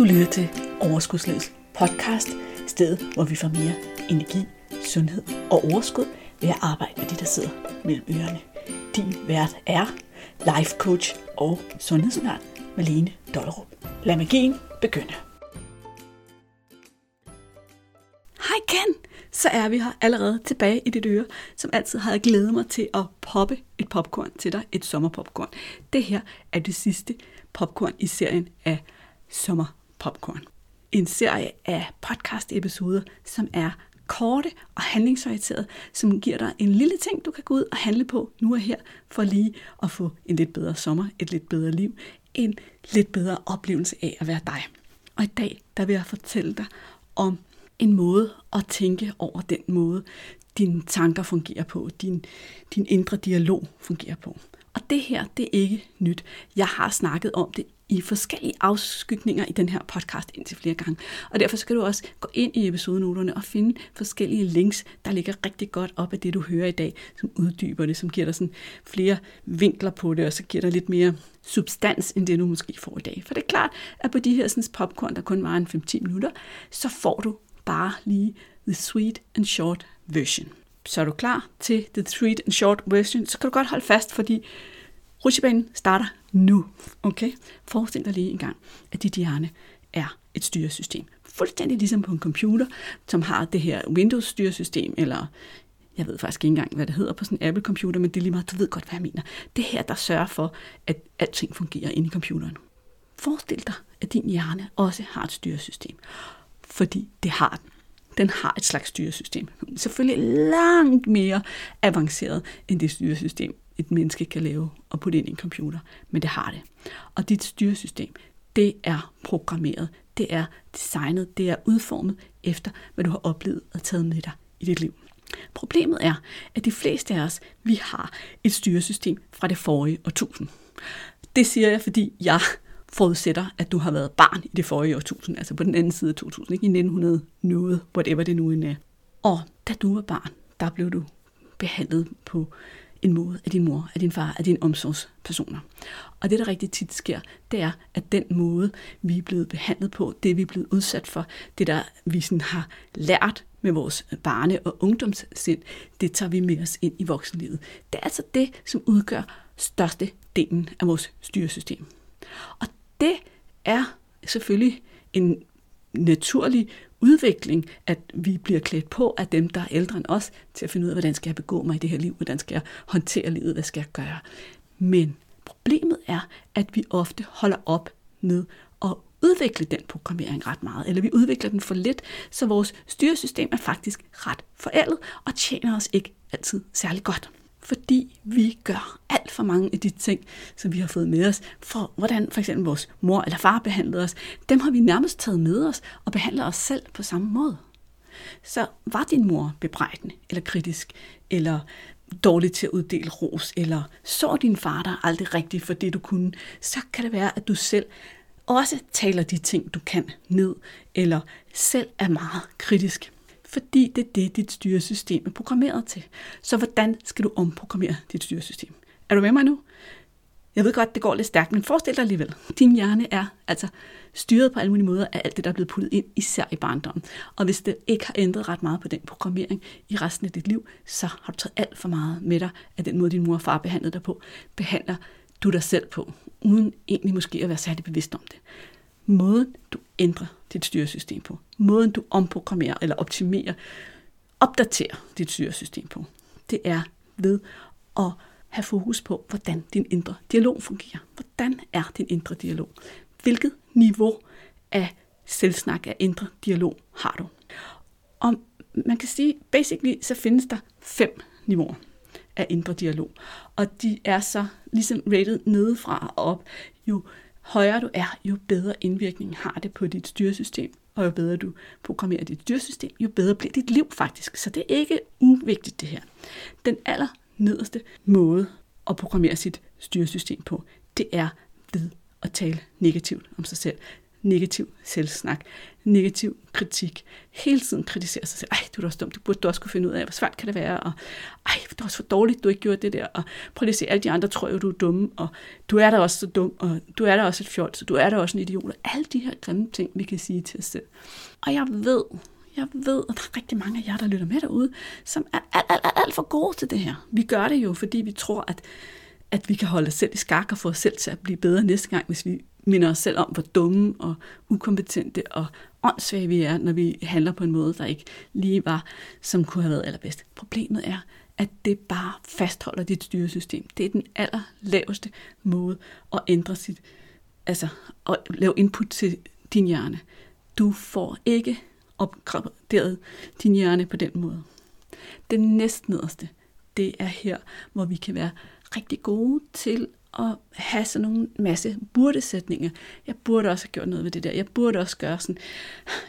Du lytter til Overskudslivets podcast, stedet hvor vi får mere energi, sundhed og overskud ved at arbejde med det, der sidder mellem ørerne. Din vært er life coach og sundhedsundern Malene Dollerup. Lad magien begynde. Hej igen! Så er vi her allerede tilbage i dit øre, som altid har jeg glædet mig til at poppe et popcorn til dig, et sommerpopcorn. Det her er det sidste popcorn i serien af sommer Popcorn. En serie af podcast-episoder, som er korte og handlingsorienterede, som giver dig en lille ting, du kan gå ud og handle på nu og her, for lige at få en lidt bedre sommer, et lidt bedre liv, en lidt bedre oplevelse af at være dig. Og i dag, der vil jeg fortælle dig om en måde at tænke over den måde, dine tanker fungerer på, din, din indre dialog fungerer på. Og det her, det er ikke nyt. Jeg har snakket om det i forskellige afskygninger i den her podcast indtil flere gange. Og derfor skal du også gå ind i episodenoterne og finde forskellige links, der ligger rigtig godt op af det, du hører i dag, som uddyber det, som giver dig sådan flere vinkler på det, og så giver dig lidt mere substans, end det du måske får i dag. For det er klart, at på de her sådan, popcorn, der kun var en 5-10 minutter, så får du bare lige the sweet and short version. Så er du klar til the sweet and short version, så kan du godt holde fast, fordi rutsjebanen starter nu. Okay? Forestil dig lige en gang, at dit hjerne er et styresystem. Fuldstændig ligesom på en computer, som har det her Windows-styresystem, eller jeg ved faktisk ikke engang, hvad det hedder på sådan en Apple-computer, men det er lige meget, du ved godt, hvad jeg mener. Det her, der sørger for, at alting fungerer inde i computeren. Forestil dig, at din hjerne også har et styresystem fordi det har den. Den har et slags styresystem. Selvfølgelig langt mere avanceret end det styresystem, et menneske kan lave og putte ind i en computer. Men det har det. Og dit styresystem, det er programmeret, det er designet, det er udformet efter, hvad du har oplevet og taget med dig i dit liv. Problemet er, at de fleste af os, vi har et styresystem fra det forrige årtusind. Det siger jeg, fordi jeg forudsætter, at du har været barn i det forrige årtusind, altså på den anden side af 2000, ikke i 1900 noget, whatever det nu end er. Og da du var barn, der blev du behandlet på en måde af din mor, af din far, af dine omsorgspersoner. Og det, der rigtig tit sker, det er, at den måde, vi er blevet behandlet på, det vi er blevet udsat for, det der vi sådan har lært med vores barne- og ungdomssind, det tager vi med os ind i voksenlivet. Det er altså det, som udgør største delen af vores styresystem. Og det er selvfølgelig en naturlig udvikling, at vi bliver klædt på af dem, der er ældre end os, til at finde ud af, hvordan skal jeg begå mig i det her liv, hvordan skal jeg håndtere livet, hvad skal jeg gøre. Men problemet er, at vi ofte holder op med at udvikle den programmering ret meget, eller vi udvikler den for lidt, så vores styresystem er faktisk ret forældet og tjener os ikke altid særlig godt fordi vi gør alt for mange af de ting, som vi har fået med os, for hvordan for eksempel vores mor eller far behandlede os, dem har vi nærmest taget med os og behandler os selv på samme måde. Så var din mor bebrejdende eller kritisk, eller dårlig til at uddele ros, eller så din far dig aldrig rigtigt for det, du kunne, så kan det være, at du selv også taler de ting, du kan ned, eller selv er meget kritisk fordi det er det, dit styresystem er programmeret til. Så hvordan skal du omprogrammere dit styresystem? Er du med mig nu? Jeg ved godt, det går lidt stærkt, men forestil dig alligevel. Din hjerne er altså styret på alle mulige måder af alt det, der er blevet puttet ind, især i barndommen. Og hvis det ikke har ændret ret meget på den programmering i resten af dit liv, så har du taget alt for meget med dig af den måde, din mor og far behandlede dig på. Behandler du dig selv på, uden egentlig måske at være særlig bevidst om det måden, du ændre dit styresystem på, måden du omprogrammerer eller optimerer, opdaterer dit styresystem på, det er ved at have fokus på, hvordan din indre dialog fungerer. Hvordan er din indre dialog? Hvilket niveau af selvsnak, af indre dialog har du? Og man kan sige, basically, så findes der fem niveauer af indre dialog. Og de er så ligesom rated nedefra og op. Jo højere du er, jo bedre indvirkning har det på dit styresystem, og jo bedre du programmerer dit styresystem, jo bedre bliver dit liv faktisk. Så det er ikke uvigtigt det her. Den aller nederste måde at programmere sit styresystem på, det er ved at tale negativt om sig selv negativ selvsnak, negativ kritik, hele tiden kritiserer sig selv. Ej, du er også dum, du burde du også kunne finde ud af, hvor svært kan det være, og ej, det er også for dårligt, du ikke gjorde det der, og prøv lige at se, alle de andre tror jo, du er dumme, og du er da også så dum, og du er da også et fjol, så du er da også en idiot, alle de her grimme ting, vi kan sige til os selv. Og jeg ved, jeg ved, at der er rigtig mange af jer, der lytter med derude, som er alt, alt, alt, alt for gode til det her. Vi gør det jo, fordi vi tror, at, at vi kan holde os selv i skak og få os selv til at blive bedre næste gang, hvis vi minder os selv om, hvor dumme og ukompetente og åndssvage vi er, når vi handler på en måde, der ikke lige var, som kunne have været allerbedst. Problemet er, at det bare fastholder dit styresystem. Det er den allerlaveste måde at ændre sit, altså at lave input til din hjerne. Du får ikke opgraderet din hjerne på den måde. Det næstnederste, det er her, hvor vi kan være rigtig gode til at have sådan nogle masse burde-sætninger. Jeg burde også have gjort noget ved det der. Jeg burde også gøre sådan.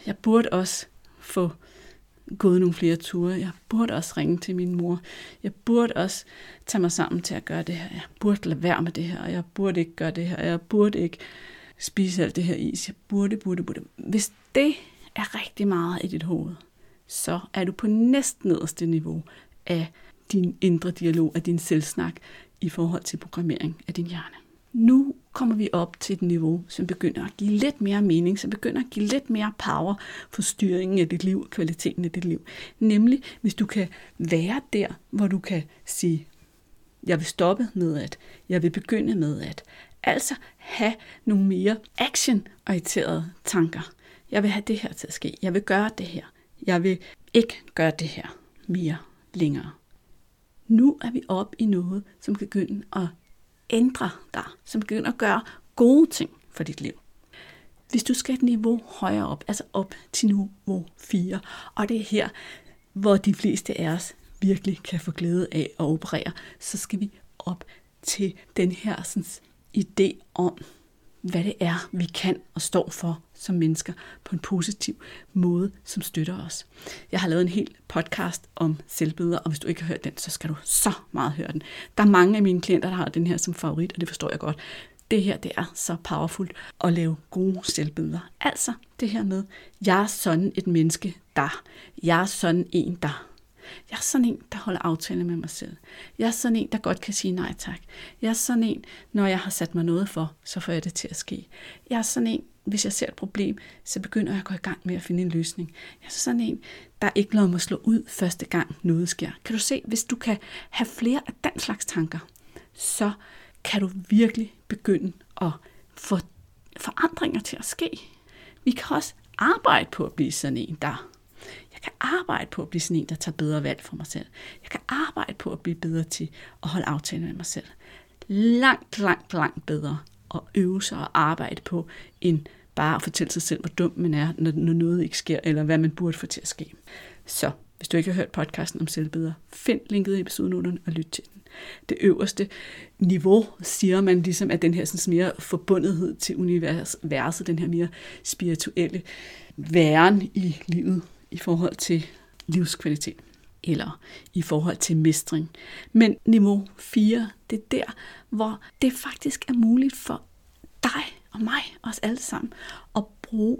Jeg burde også få gået nogle flere ture. Jeg burde også ringe til min mor. Jeg burde også tage mig sammen til at gøre det her. Jeg burde lade være med det her. Jeg burde ikke gøre det her. Jeg burde ikke spise alt det her is. Jeg burde, burde, burde. Hvis det er rigtig meget i dit hoved, så er du på næst nederste niveau af din indre dialog, af din selvsnak i forhold til programmering af din hjerne. Nu kommer vi op til et niveau, som begynder at give lidt mere mening, som begynder at give lidt mere power for styringen af dit liv, kvaliteten af dit liv. Nemlig, hvis du kan være der, hvor du kan sige, jeg vil stoppe med at, jeg vil begynde med at, altså have nogle mere action-orienterede tanker. Jeg vil have det her til at ske. Jeg vil gøre det her. Jeg vil ikke gøre det her mere længere. Nu er vi oppe i noget, som kan begynde at ændre dig, som begynder at gøre gode ting for dit liv. Hvis du skal et niveau højere op, altså op til niveau 4, og det er her, hvor de fleste af os virkelig kan få glæde af at operere, så skal vi op til den her sådan, idé om, hvad det er, vi kan og står for som mennesker på en positiv måde, som støtter os. Jeg har lavet en hel podcast om selvbilleder, og hvis du ikke har hørt den, så skal du så meget høre den. Der er mange af mine klienter, der har den her som favorit, og det forstår jeg godt. Det her, det er så powerful at lave gode selvbilleder. Altså det her med, jeg er sådan et menneske, der. Jeg er sådan en, der jeg er sådan en, der holder aftale med mig selv. Jeg er sådan en, der godt kan sige nej tak. Jeg er sådan en, når jeg har sat mig noget for, så får jeg det til at ske. Jeg er sådan en, hvis jeg ser et problem, så begynder jeg at gå i gang med at finde en løsning. Jeg er sådan en, der ikke lader mig slå ud første gang noget sker. Kan du se, hvis du kan have flere af den slags tanker, så kan du virkelig begynde at få forandringer til at ske. Vi kan også arbejde på at blive sådan en, der jeg kan arbejde på at blive sådan en, der tager bedre valg for mig selv. Jeg kan arbejde på at blive bedre til at holde aftaler med mig selv. Langt, langt, langt bedre at øve sig og arbejde på, end bare at fortælle sig selv, hvor dum man er, når noget ikke sker, eller hvad man burde få til at ske. Så hvis du ikke har hørt podcasten om selvbedre, find linket i episodenoterne og lyt til den. Det øverste niveau, siger man ligesom, at den her sådan mere forbundethed til universet, den her mere spirituelle væren i livet, i forhold til livskvalitet eller i forhold til mestring. Men niveau 4, det er der, hvor det faktisk er muligt for dig og mig, os alle sammen, at bruge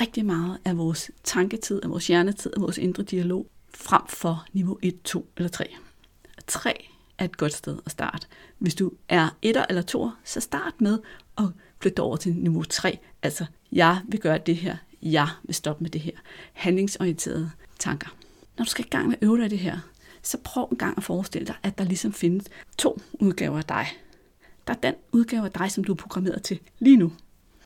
rigtig meget af vores tanketid, af vores hjernetid, af vores indre dialog, frem for niveau 1, 2 eller 3. 3 er et godt sted at starte. Hvis du er etter eller 2, så start med at flytte over til niveau 3. Altså, jeg vil gøre det her, jeg vil stoppe med det her. Handlingsorienterede tanker. Når du skal i gang med at øve dig i det her, så prøv en gang at forestille dig, at der ligesom findes to udgaver af dig. Der er den udgave af dig, som du er programmeret til lige nu.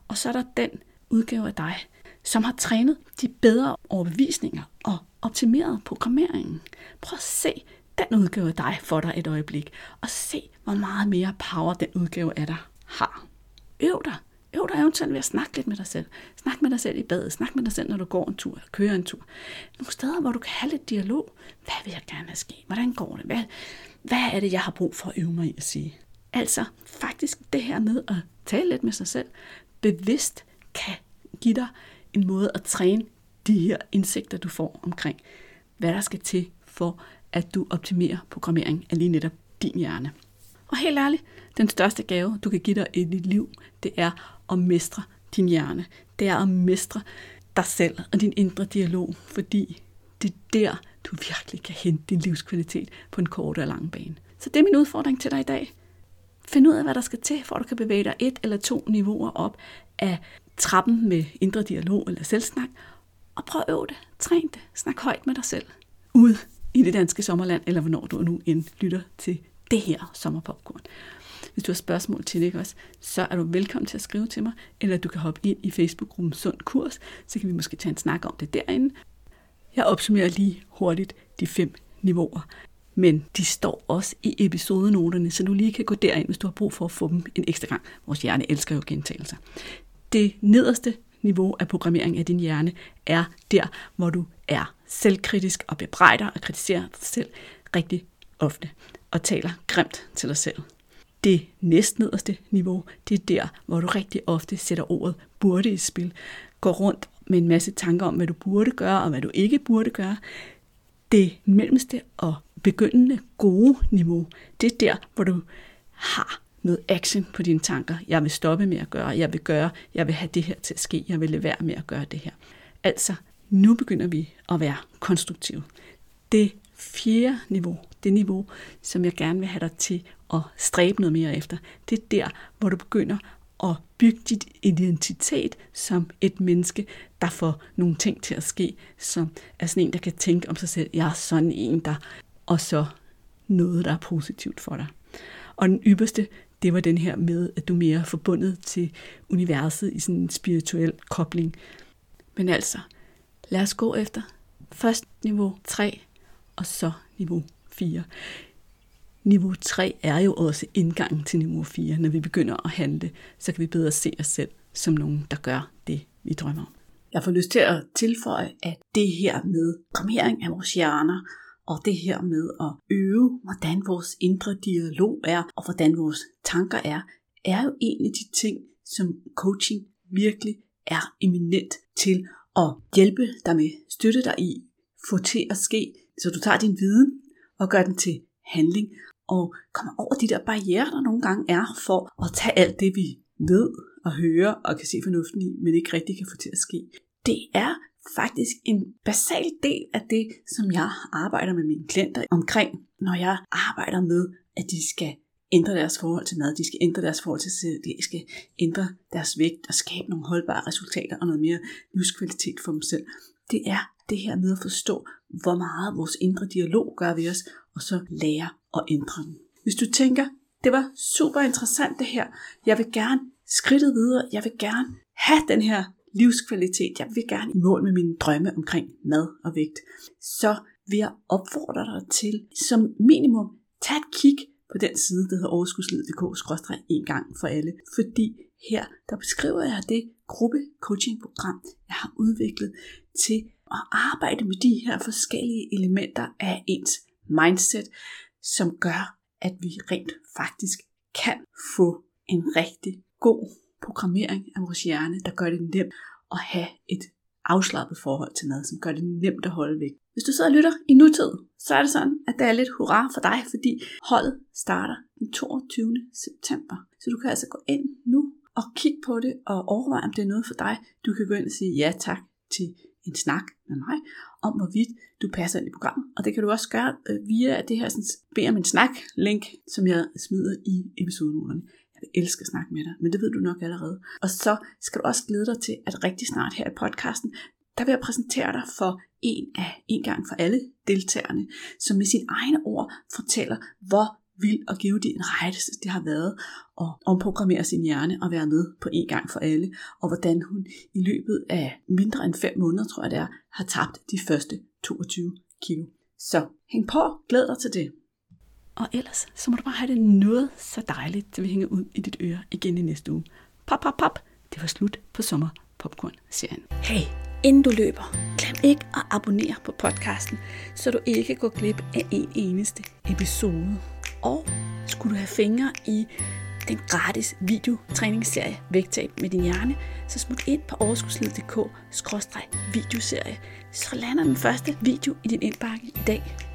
Og så er der den udgave af dig, som har trænet de bedre overbevisninger og optimeret programmeringen. Prøv at se den udgave af dig for dig et øjeblik, og se, hvor meget mere power den udgave af dig har. Øv dig Øv dig eventuelt ved at snakke lidt med dig selv. Snak med dig selv i badet. Snak med dig selv, når du går en tur eller kører en tur. Nogle steder, hvor du kan have lidt dialog. Hvad vil jeg gerne have ske? Hvordan går det? Hvad, hvad er det, jeg har brug for at øve mig i at sige? Altså faktisk det her med at tale lidt med sig selv, bevidst kan give dig en måde at træne de her indsigter, du får omkring, hvad der skal til for, at du optimerer programmering af lige netop din hjerne. Og helt ærligt, den største gave, du kan give dig i dit liv, det er at mestre din hjerne. Det er at mestre dig selv og din indre dialog, fordi det er der, du virkelig kan hente din livskvalitet på en kort og lang bane. Så det er min udfordring til dig i dag. Find ud af, hvad der skal til, for at du kan bevæge dig et eller to niveauer op af trappen med indre dialog eller selvsnak, og prøv at øve det. Træn det. Snak højt med dig selv. Ude i det danske sommerland, eller hvornår du nu end lytter til det her sommerpopcorn. Hvis du har spørgsmål til det, ikke også, så er du velkommen til at skrive til mig, eller du kan hoppe ind i Facebook-gruppen Sund Kurs, så kan vi måske tage en snak om det derinde. Jeg opsummerer lige hurtigt de fem niveauer, men de står også i episodenoterne, så du lige kan gå derind, hvis du har brug for at få dem en ekstra gang. Vores hjerne elsker jo gentagelser. Det nederste niveau af programmering af din hjerne er der, hvor du er selvkritisk og bebrejder og kritiserer dig selv rigtig ofte og taler grimt til dig selv. Det næstnederste niveau, det er der, hvor du rigtig ofte sætter ordet burde i spil, går rundt med en masse tanker om, hvad du burde gøre og hvad du ikke burde gøre. Det mellemste og begyndende gode niveau, det er der, hvor du har noget action på dine tanker. Jeg vil stoppe med at gøre, jeg vil gøre, jeg vil have det her til at ske, jeg vil lade være med at gøre det her. Altså, nu begynder vi at være konstruktive. Det fjerde niveau, det niveau, som jeg gerne vil have dig til at stræbe noget mere efter, det er der, hvor du begynder at bygge dit identitet som et menneske, der får nogle ting til at ske, som er sådan en, der kan tænke om sig selv, jeg er sådan en, der, og så noget, der er positivt for dig. Og den ypperste, det var den her med, at du er mere forbundet til universet i sådan en spirituel kobling. Men altså, lad os gå efter først niveau 3, og så niveau 4. Niveau 3 er jo også indgangen til niveau 4. Når vi begynder at handle, så kan vi bedre se os selv som nogen, der gør det, vi drømmer om. Jeg får lyst til at tilføje, at det her med programmering af vores hjerner, og det her med at øve, hvordan vores indre dialog er, og hvordan vores tanker er, er jo en af de ting, som coaching virkelig er eminent til at hjælpe dig med, støtte dig i, få til at ske, så du tager din viden og gør den til handling, og kommer over de der barriere, der nogle gange er for at tage alt det, vi ved og hører og kan se fornuften i, men ikke rigtig kan få til at ske. Det er faktisk en basal del af det, som jeg arbejder med mine klienter omkring, når jeg arbejder med, at de skal ændre deres forhold til mad, de skal ændre deres forhold til sig, de skal ændre deres vægt og skabe nogle holdbare resultater og noget mere livskvalitet for dem selv. Det er det her med at forstå, hvor meget vores indre dialog gør ved os, og så lære at ændre den. Hvis du tænker, det var super interessant det her, jeg vil gerne skridtet videre, jeg vil gerne have den her livskvalitet, jeg vil gerne i mål med mine drømme omkring mad og vægt, så vil jeg opfordre dig til som minimum, tag et kig på den side, der hedder overskudslivet.dk en gang for alle. Fordi her, der beskriver jeg det gruppe coaching program, jeg har udviklet til at arbejde med de her forskellige elementer af ens mindset, som gør, at vi rent faktisk kan få en rigtig god programmering af vores hjerne, der gør det nemt at have et afslappet forhold til mad, som gør det nemt at holde væk. Hvis du sidder og lytter i nutid, så er det sådan, at det er lidt hurra for dig, fordi holdet starter den 22. september. Så du kan altså gå ind nu og kigge på det og overveje, om det er noget for dig. Du kan gå ind og sige ja tak til en snak med mig om, hvorvidt du passer ind i programmet. Og det kan du også gøre øh, via det her sådan, bed om en snak link, som jeg smider i episodenoterne. Jeg vil elske at snakke med dig, men det ved du nok allerede. Og så skal du også glæde dig til, at rigtig snart her i podcasten, der vil jeg præsentere dig for en af en gang for alle deltagerne, som med sine egne ord fortæller, hvor vild og det en rejse det har været at omprogrammere sin hjerne og være med på en gang for alle, og hvordan hun i løbet af mindre end 5 måneder, tror jeg det er, har tabt de første 22 kilo. Så hæng på, glæd dig til det. Og ellers, så må du bare have det noget så dejligt, til vi hænger ud i dit øre igen i næste uge. Pop, pop, pop. Det var slut på sommer popcorn-serien. Hey, Inden du løber, glem ikke at abonnere på podcasten, så du ikke går glip af en eneste episode. Og skulle du have fingre i den gratis videotræningsserie Vægtab med din hjerne, så smut ind på overskudslivet.dk videoserie, så lander den første video i din indbakke i dag.